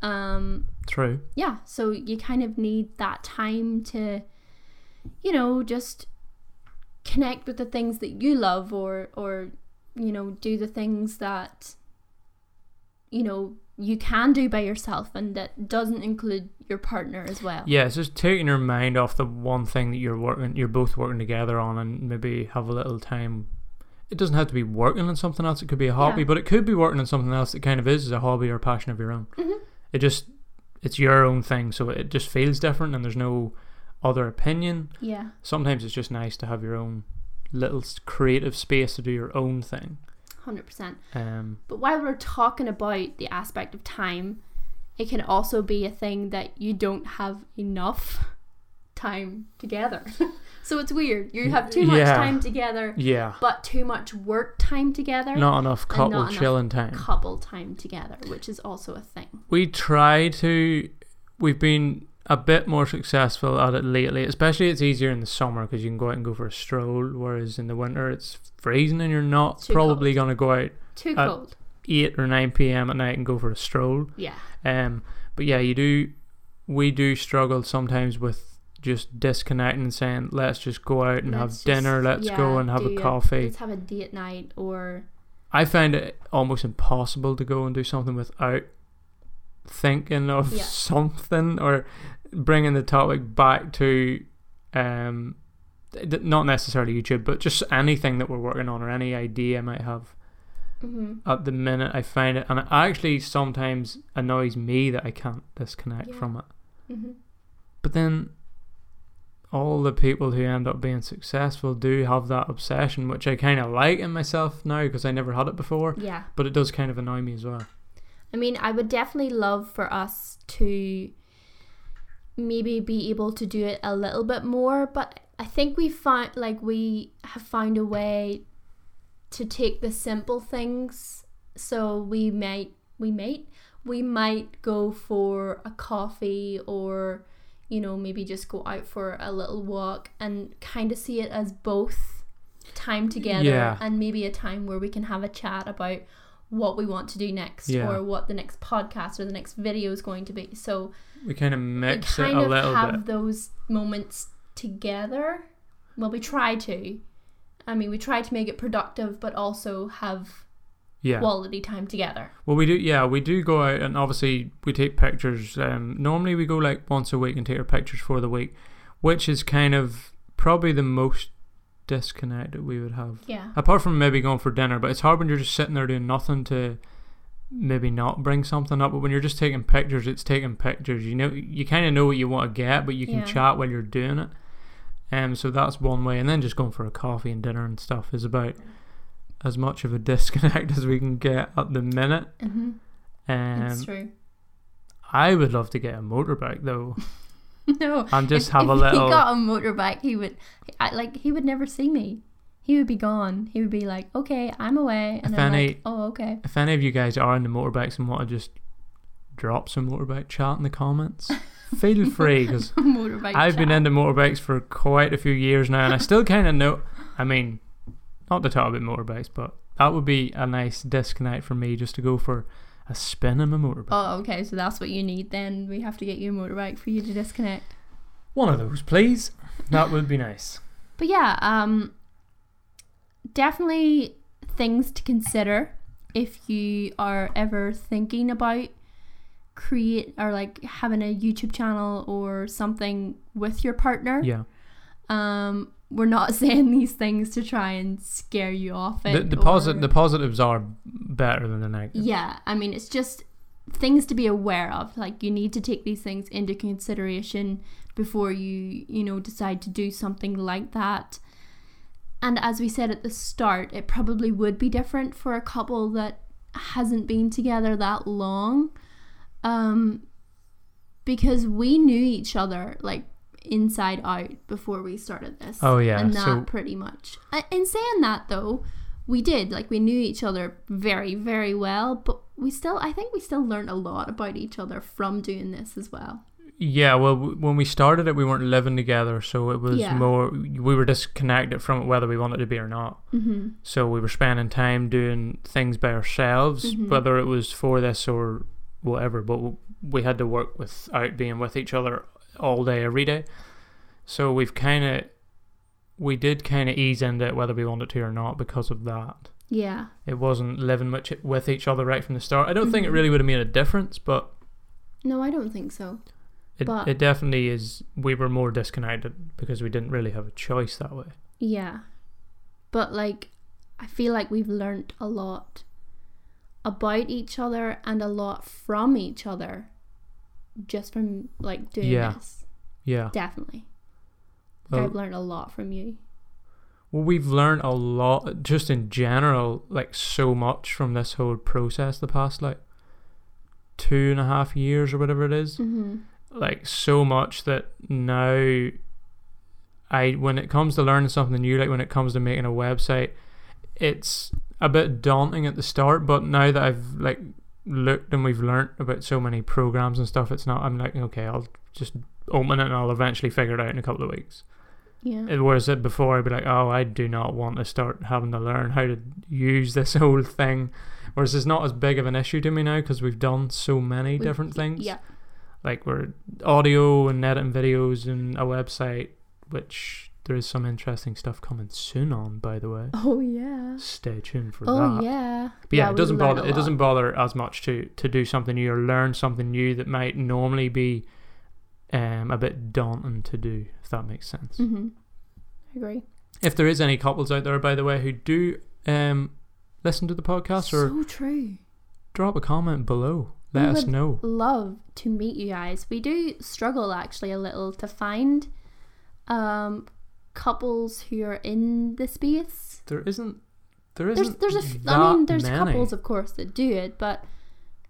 Um, true. yeah, so you kind of need that time to, you know, just connect with the things that you love or, or, you know, do the things that, you know, you can do by yourself and that doesn't include your partner as well. Yeah, it's just taking your mind off the one thing that you're working, you're both working together on, and maybe have a little time. It doesn't have to be working on something else. It could be a hobby, Yeah. but it could be working on something else that kind of is a hobby or passion of your own. Mhm. It just, it's your own thing, so it just feels different, and there's no other opinion. Yeah. Sometimes it's just nice to have your own little creative space to do your own thing. 100%. Um, But while we're talking about the aspect of time, it can also be a thing that you don't have enough time together. so it's weird. You have too much Yeah. time together, Yeah. but too much work time together. Not enough couple not enough chilling time. couple time together, which is also a thing. we try to we've been a bit more successful at it lately especially it's easier in the summer because you can go out and go for a stroll whereas in the winter it's freezing and you're not Too probably going to go out Too Uh, cold. 8 or 9 p.m at night and go for a stroll Yeah. um but yeah you do we do struggle sometimes with just disconnecting and saying let's just go out and Let's have just- dinner let's go and have a a- coffee Let's have a date night or I find it almost impossible to go and do something without thinking of Yeah. something or bringing the topic back to, um, not necessarily YouTube, but just anything that we're working on or any idea I might have hmm at the minute. I find it, and it actually sometimes annoys me that I can't disconnect Yeah. from it. hmm But then all the people who end up being successful do have that obsession, which I kind of like in myself now because I never had it before. yeah. But it does kind of annoy me as well. I mean, I would definitely love for us to maybe be able to do it a little bit more, but I think we find like we have found a way to take the simple things. So we might we might we might go for a coffee or you know maybe just go out for a little walk and kind of see it as both time together Yeah. and maybe a time where we can have a chat about what we want to do next Yeah. or what the next podcast or the next video is going to be. So We kind of mix it kind a of little have bit. those moments together. Well, we try to. I mean, we try to make it productive, but also have Yeah. quality time together. Well, we do. Yeah, we do go out and obviously we take pictures. Um, normally we go like once a week and take our pictures for the week, which is kind of probably the most disconnected we would have. Yeah. Apart from maybe going for dinner, but it's hard when you're just sitting there doing nothing to maybe not bring something up. But when you're just taking pictures, it's taking pictures. You know, you kind of know what you want to get, but you can Yeah. chat while you're doing it. Um, so that's one way, and then just going for a coffee and dinner and stuff is about as much of a disconnect as we can get at the minute. Mm-hmm. Um, it's true. I would love to get a motorbike though, No. and just if, have a little if he got a motorbike, he would, I, like, he would never see me. He would be gone. He would be like, "Okay, I'm away," and If I'm any- like, "Oh, okay." if any of you guys are into motorbikes and want to just drop some motorbike chat in the comments, feel free because. I've been chat. into motorbikes for quite a few years now, and I still kind of know. I mean, not to talk about motorbikes, but that would be a nice disconnect for me just to go for a spin in my motorbike. Oh, okay. So that's what you need. Then we have to get you a motorbike for you to disconnect. One of those, please. That would be nice. But yeah, um, definitely things to consider if you are ever thinking about create or like having a YouTube channel or something with your partner. Yeah. Um, we're not saying these things to try and scare you off it. The the, posit- the positives are better than the negatives. yeah, I mean, it's just things to be aware of. Like, you need to take these things into consideration before you, you know, decide to do something like that. And as we said at the start, it probably would be different for a couple that hasn't been together that long. Um, because we knew each other like inside out before we started this. Oh, yeah, And that so- pretty much. In saying that though, we did like we knew each other very very well but we still i think we still learned a lot about each other from doing this as well Yeah, well, when we started it, we weren't living together, so it was Yeah. more we were disconnected from it, whether we wanted to be or not. mm-hmm. So we were spending time doing things by ourselves, Mhm. whether it was for this or whatever. But we had to work without being with each other all day, every day. So we've kind of we did kind of ease into it, whether we wanted to or not, because of that. yeah It wasn't living much with each other right from the start. I don't think it Mhm. really would have made a difference, but no i don't think so It, But- it definitely is. We were more disconnected because we didn't really have a choice that way. yeah but like i feel like we've learned a lot about each other and a lot from each other just from like doing Yeah. this Yeah. definitely like, Well- i've learned a lot from you Well, we've learned a lot, just in general, like so much from this whole process the past like two and a half years or whatever it is. Mm-hmm. Like so much that now I when it comes to learning something new, like when it comes to making a website, it's a bit daunting at the start, but now that I've like looked and we've learnt about so many programs and stuff, it's not I'm like, okay, I'll just open it and I'll eventually figure it out in a couple of weeks. Yeah. It Whereas it before I'd be like, oh, I do not want to start having to learn how to use this whole thing. Whereas it's not as big of an issue to me now because we've done so many We- different things. Yeah. Like we're audio and editing videos and a website, which there is some interesting stuff coming soon on, by the way. Oh yeah. Stay tuned for Oh that. yeah. But yeah, we it doesn't bother. It doesn't bother as much to to do something new or learn something new that might normally be um, a bit daunting to do. If that makes sense. Mm-hmm. I agree. If there is any couples out there, by the way, who do um, listen to the podcast or so true. drop a comment below, let We us would know. Love to meet you guys. We do struggle actually a little to find um couples who are in the space. There isn't. There There's isn't. there's a f- that I mean there's many. couples of course that do it, but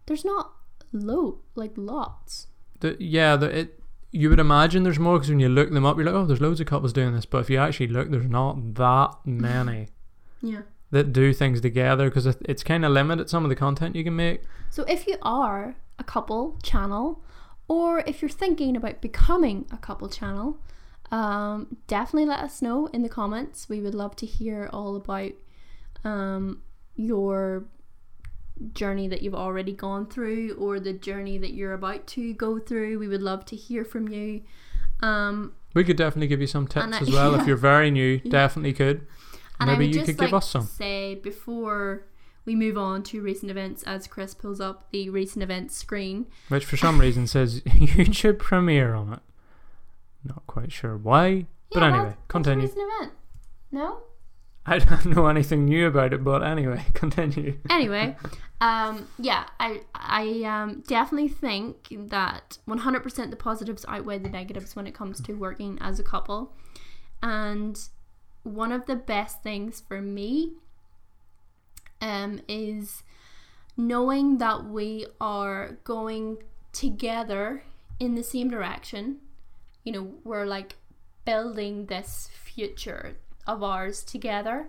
there's not low like lots. The, yeah, the, it. You would imagine there's more because when you look them up, you're like, oh, there's loads of couples doing this. But if you actually look, there's not that many Yeah. that do things together because it's kind of limited some of the content you can make. So if you are a couple channel, or if you're thinking about becoming a couple channel, um, definitely let us know in the comments. We would love to hear all about um, your journey that you've already gone through or the journey that you're about to go through. We would love to hear from you. Um, We could definitely give you some tips I- as well yeah. if you're very new. Yeah. Definitely could. and Maybe you could give us some. say before we move on to recent events as Chris pulls up the recent events screen. Which for some reason says YouTube premiere on it. Not quite sure why. But anyway, that's- that's a continue. event. No? I don't know anything new about it, but anyway, continue. anyway, um, yeah, I I um, definitely think that 100% the positives outweigh the negatives when it comes to working as a couple. And one of the best things for me um, is knowing that we are going together in the same direction. You know, we're like building this future of ours together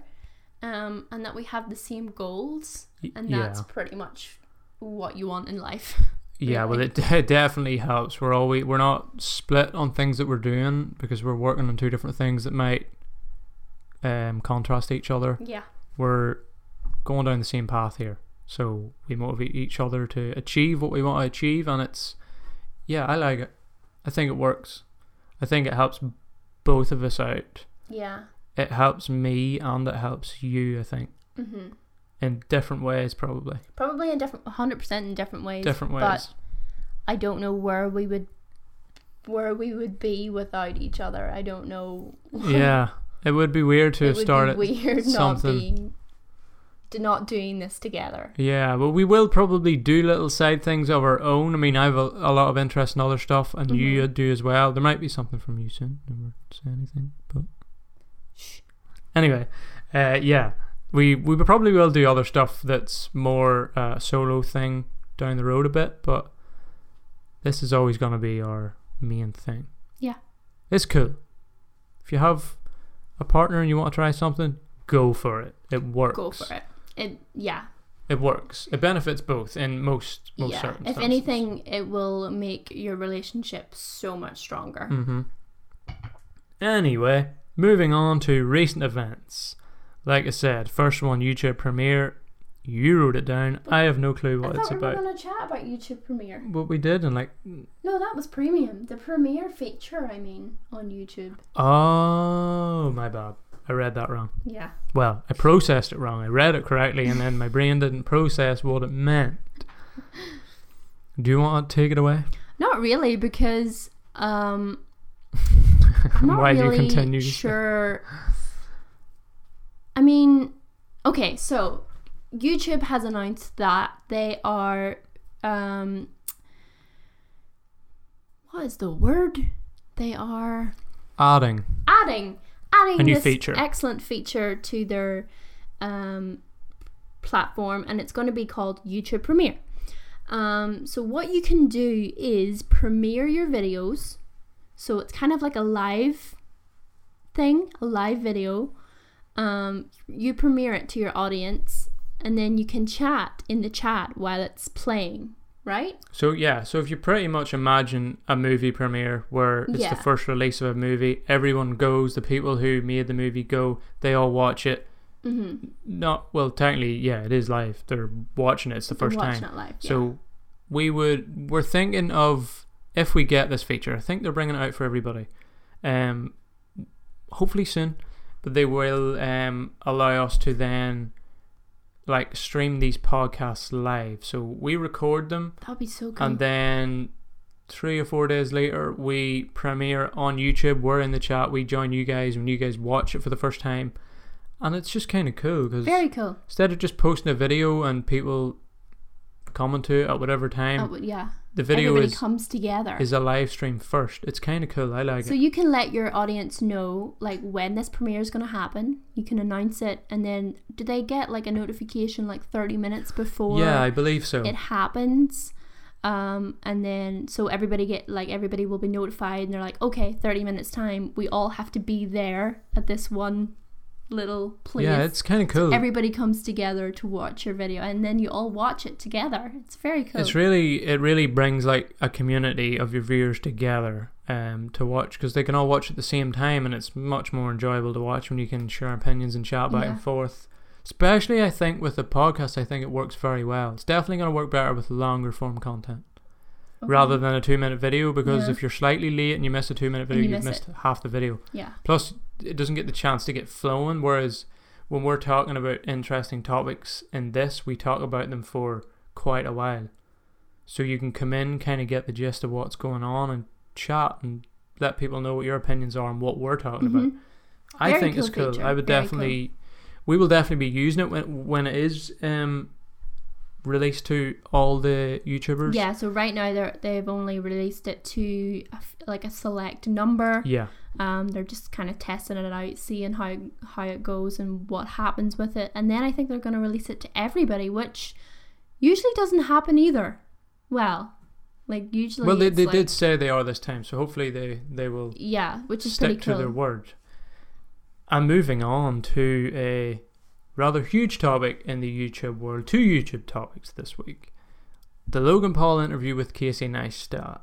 um, and that we have the same goals and yeah. that's pretty much what you want in life Yeah, well, it, it definitely helps. We're always we're not split on things that we're doing because we're working on two different things that might um, contrast each other. yeah We're going down the same path here, so we motivate each other to achieve what we want to achieve, and it's yeah, I like it. I think it works. I think it helps both of us out. yeah It helps me and it helps you. I think hmm in different ways, probably probably in different 100% in different ways different ways. but i don't know where we would where we would be without each other i don't know yeah, it would be weird to it have would started be weird not something. Not doing this together Yeah, but we will probably do little side things of our own. I mean, I have a, a lot of interest in other stuff, and you Mhm. do as well. There might be something from you soon. Never say anything, but anyway, uh, yeah, we we probably will do other stuff that's more uh, solo thing down the road a bit, but this is always going to be our main thing. Yeah. it's cool. If you have a partner and you want to try something, go for it. It works. go for it it yeah It works. It benefits both in most most yeah circumstances. if anything it will make your relationship so much stronger Mm-hmm. Anyway, moving on to recent events. Like I said, first one YouTube premiere. You wrote it down. I have no clue what I it's thought we were about. going to chat about YouTube Premiere. What we did and like, No, that was premium. The Premiere feature, I mean, on YouTube. oh my bad. I read that wrong. Yeah. Well, I processed it wrong. I read it correctly, and then my brain didn't process what it meant. Do you want to take it away? Not really, because um, I'm not Why really do you continue? sure. I mean, okay, so YouTube has announced that they are um, what is the word? They are Adding. adding adding A new this feature. excellent feature to their um, platform, and it's going to be called YouTube Premiere. Um, so what you can do is premiere your videos. So it's kind of like a live thing, a live video. Um, you premiere it to your audience, and then you can chat in the chat while it's playing, right? So yeah, so if you pretty much imagine a movie premiere where it's Yeah. the first release of a movie, everyone goes, the people who made the movie go, they all watch it. Mm-hmm. Not well, technically, yeah, it is live. They're watching it. It's the first time. live. So we would we're thinking of if we get this feature. I think they're bringing it out for everybody. Um, hopefully soon, but they will um allow us to then like stream these podcasts live. So we record them that'd be so cool. and then three or four days later we premiere on YouTube. We're in the chat. We join you guys when you guys watch it for the first time, and it's just kind of cool because Very cool. instead of just posting a video and people comment to it at whatever time, Oh, yeah. The video Everybody is comes together. is a live stream first. It's kind of cool. I like So it. So you can let your audience know like when this premiere is going to happen. You can announce it, and then do they get like a notification like thirty minutes before Yeah, I believe so. it happens? Um, and then so everybody get like everybody will be notified, and they're like, okay, thirty minutes time. We all have to be there at this one little place. yeah, it's kind of cool. everybody comes together to watch your video, and then you all watch it together. It's very cool. It's really it really brings like a community of your viewers together um to watch because they can all watch at the same time and it's much more enjoyable to watch when you can share opinions and chat back Yeah. and forth. Especially I think with the podcast I think it works very well. It's definitely going to work better with longer form content rather than a 2 minute video because Yeah. if you're slightly late and you miss a 2 minute video you you've miss missed half the video. yeah. Plus, it doesn't get the chance to get flowing. Whereas when we're talking about interesting topics in this, we talk about them for quite a while. So you can come in, kind of get the gist of what's going on, and chat and let people know what your opinions are and what we're talking about. Mhm. I Very think it's cool cool. feature, I would very definitely, we will definitely be using it when when it is um released to all the YouTubers. Yeah, so right now they're they've only released it to a like a select number. Yeah. Um, they're just kind of testing it out, seeing how how it goes and what happens with it, and then I think they're going to release it to everybody, which usually doesn't happen either. Well, like usually. Well, they, they like- did say they are this time, so hopefully they they will Yeah, which is stick pretty to their word. And moving on to a rather huge topic in the YouTube world, two YouTube topics this week. The Logan Paul interview with Casey Neistat.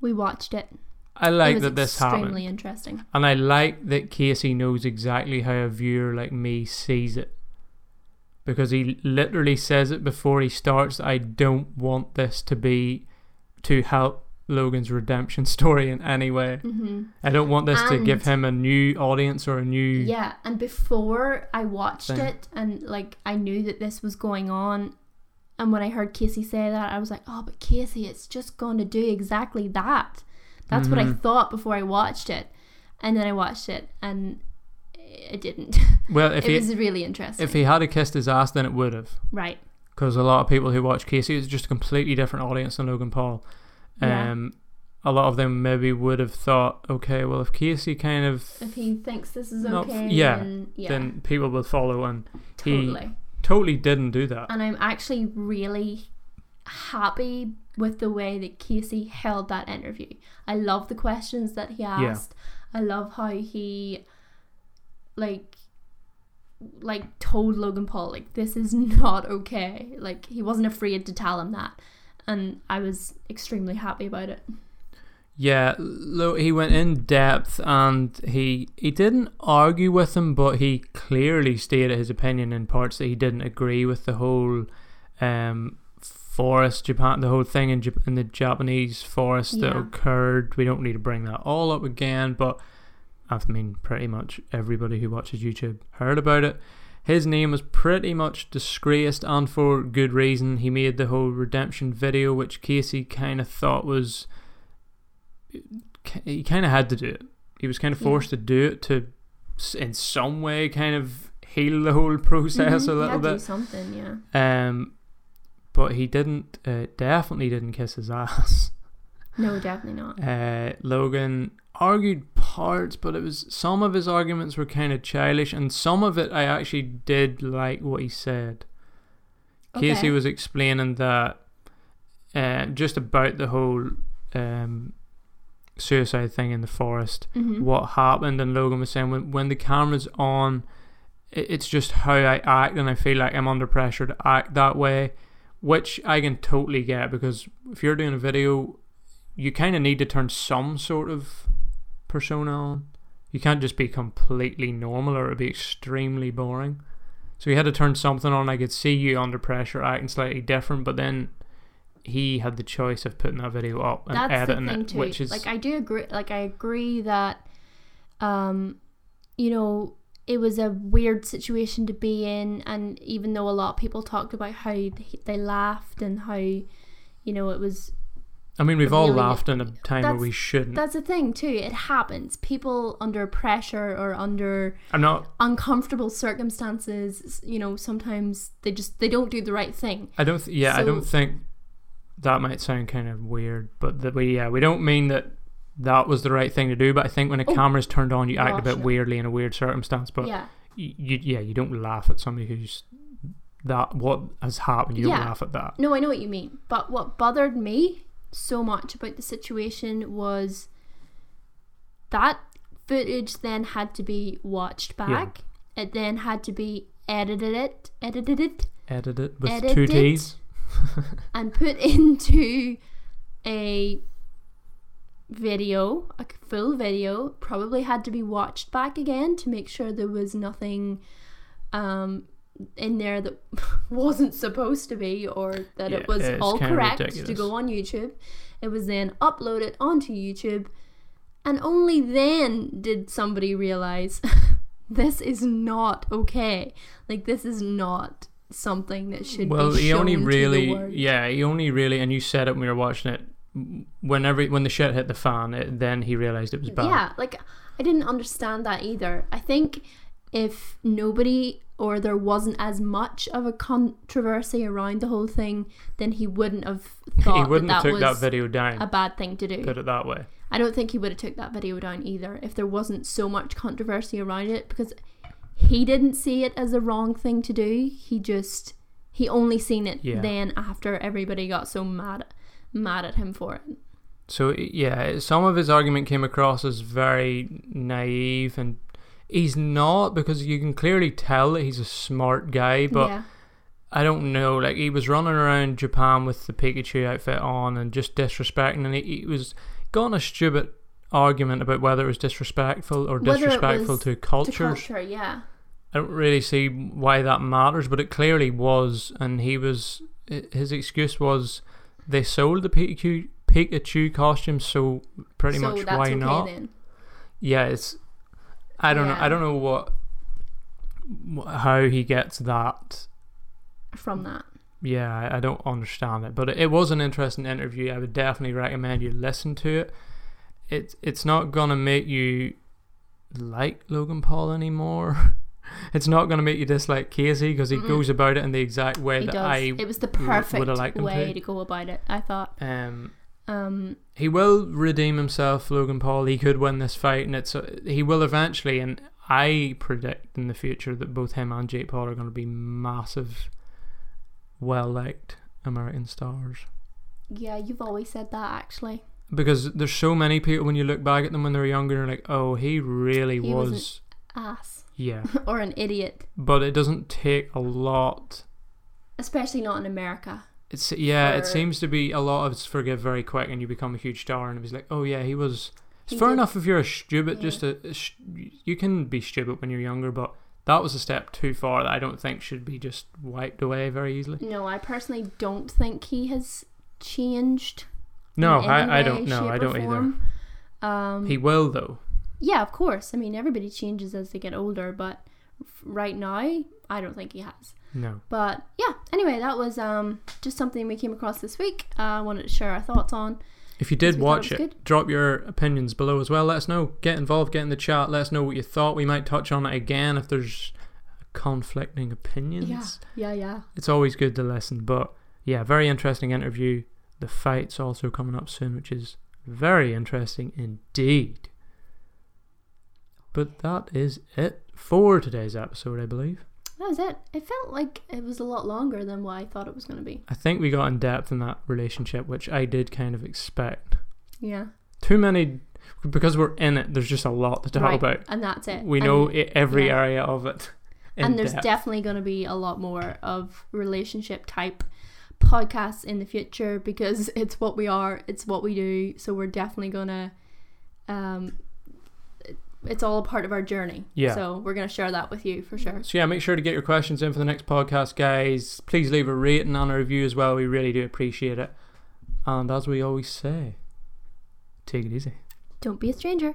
We watched it. I it like was that this happened. extremely interesting. And I like that Casey knows exactly how a viewer like me sees it. Because he literally says it before he starts I don't want this to be to help Logan's redemption story in any way. hmm I don't want this to give him a new audience or a new Yeah, and before I watched Thing. it and like I knew that this was going on and when I heard Casey say that I was like, "Oh, but Casey, it's just going to do exactly that." That's what I Mhm. thought before I watched it. And then I watched it and it didn't. Well, if it he was really interesting. if he had kissed his ass, then it would have. right. Because a lot of people who watch Casey is just a completely different audience than Logan Paul. Yeah. Um, a lot of them maybe would have thought, okay, well, if Casey kind of, If he thinks this is Not okay, yeah, then, yeah, then people will follow, and he totally. totally didn't do that. And I'm actually really happy with the way that Casey held that interview. I love the questions that he asked. I love how he like like told Logan Paul like this is not okay. Like he wasn't afraid to tell him that. And I was extremely happy about it. Yeah, lo- he went in depth and he he didn't argue with him, but he clearly stated his opinion in parts that he didn't agree with the whole um, forest Japan, the whole thing in Jap- in the Japanese forest that occurred. We don't need to bring that all up again, but I mean, pretty much everybody who watches YouTube heard about it. His name was pretty much disgraced, and for good reason. He made the whole redemption video, which Casey kind of thought was he kind of had to do it. He was kind of Yeah. forced to do it to, in some way, kind of heal the whole process Mhm, a little had to do bit. something, yeah. Um, but he didn't. Uh, definitely didn't kiss his ass. No, definitely not. Uh, Logan argued but it was some of his arguments were kind of childish, and some of it I actually did like what he said. Casey was explaining that uh, just about the whole um, suicide thing in the forest. Mhm. What happened? And Logan was saying when when the camera's on, it, it's just how I act, and I feel like I'm under pressure to act that way, which I can totally get because if you're doing a video, you kind of need to turn some sort of persona on. You can't just be completely normal, or it'd be extremely boring. So he had to turn something on. I could see you under pressure, acting slightly different, but then he had the choice of putting that video up and That's the editing thing it, too. which is like I do agree. Like I agree that, um, you know, it was a weird situation to be in, and even though a lot of people talked about how they laughed and how, you know, it was I mean, we've all really- laughed in a time where we shouldn't. that's the thing too. It happens. People under pressure or under I'm not. uncomfortable circumstances, you know, sometimes they just they don't do the right thing. I don't. Th- yeah, I don't think that might sound kind of weird, but that we yeah we don't mean that that was the right thing to do. But I think when a Oh, camera's turned on, you act a bit no. weirdly in a weird circumstance. But yeah. you, you yeah you don't laugh at somebody who's that what has happened. You don't laugh at that. No, I know what you mean. But what bothered me so much about the situation was that footage then had to be watched back. It then had to be edited it, edited it, Edit it with Edit two. T's. and put into a video, a full video. Probably had to be watched back again to make sure there was nothing um in there that wasn't supposed to be or that Yeah, it was all correct to go on YouTube. It was then uploaded onto YouTube and only then did somebody realize this is not okay. Like this is not something that should be. Well, be he only shown to the really yeah he only really and you said it when we were watching it. Whenever when the shit hit the fan, it, then he realized it was bad. Yeah, like I didn't understand that either. I think if nobody or there wasn't as much of a controversy around the whole thing, then he wouldn't have thought he wouldn't that, have that took was that video down. a bad thing to do. put it that way. I don't think he would have took that video down either if there wasn't so much controversy around it because he didn't see it as a wrong thing to do. He just he only seen it Yeah. then after everybody got so mad mad at him for it. So yeah, some of his argument came across as very naive, and he's not because you can clearly tell that he's a smart guy. But yeah. I don't know, like he was running around Japan with the Pikachu outfit on and just disrespecting, and he, he was got in a stupid argument about whether it was disrespectful or Whether disrespectful to To culture, yeah. I don't really see why that matters, but it clearly was, and he was. His excuse was they sold the Pikachu Pikachu costumes, so pretty so much why okay not? then. Yeah, it's. I don't know. I don't know what, how he gets that. from that. Yeah, I, don't understand it, but it, was an interesting interview. I would definitely recommend you listen to it. It's it's not gonna make you like Logan Paul anymore. it's not gonna make you dislike Casey because he Mm-mm. goes about it in the exact way He that does. I. it was the perfect liked way to. to. go about it. I thought. Um, Um, he will redeem himself, Logan Paul. He could win this fight, and it's uh, he will eventually. And I predict in the future that both him and Jake Paul are going to be massive, well liked American stars. yeah, you've always said that actually. Because there's so many people when you look back at them when they're younger, you're like, oh, he really He was, wasn't- Ass yeah. or an idiot, But it doesn't take a lot. especially not in America. It's yeah, it seems to be a lot of it's forgive very quick, and you become a huge star, and it was like, oh yeah, he was. It's He fair did- enough if you're a stupid, Yeah. just a, a sh- you can be stupid when you're younger, but that was a step too far that I don't think should be just wiped away very easily. No, I personally don't think he has changed. No, I, I don't know, I don't either. Um, He will though. yeah, of course. I mean, everybody changes as they get older, but right now, I don't think he has. No. But yeah, anyway, that was um just something we came across this week. Uh, I wanted to share our thoughts on. If you did watch it it, drop your opinions below as well. Let us know. Get involved. Get in the chat. Let us know what you thought. We might touch on it again if there's conflicting opinions. Yeah, yeah, yeah. it's always good to listen. But yeah, very interesting interview. The fight's also coming up soon, which is very interesting indeed. But that is it for today's episode, I believe. That was it. It felt like it was a lot longer than what I thought it was going to be. I think we got in depth in that relationship, which I did kind of expect. Yeah. Too many, because we're in it. There's just a lot to talk right. about. And that's it. We And- know every yeah. area of it. and there's depth. definitely going to be a lot more of relationship type podcasts in the future because it's what we are it's what we do so we're definitely going to um it's all a part of our journey Yeah. so we're going to share that with you for sure So yeah, make sure to get your questions in for the next podcast, guys. Please leave a rating and a review as well. We really do appreciate it. And as we always say, take it easy. don't be a stranger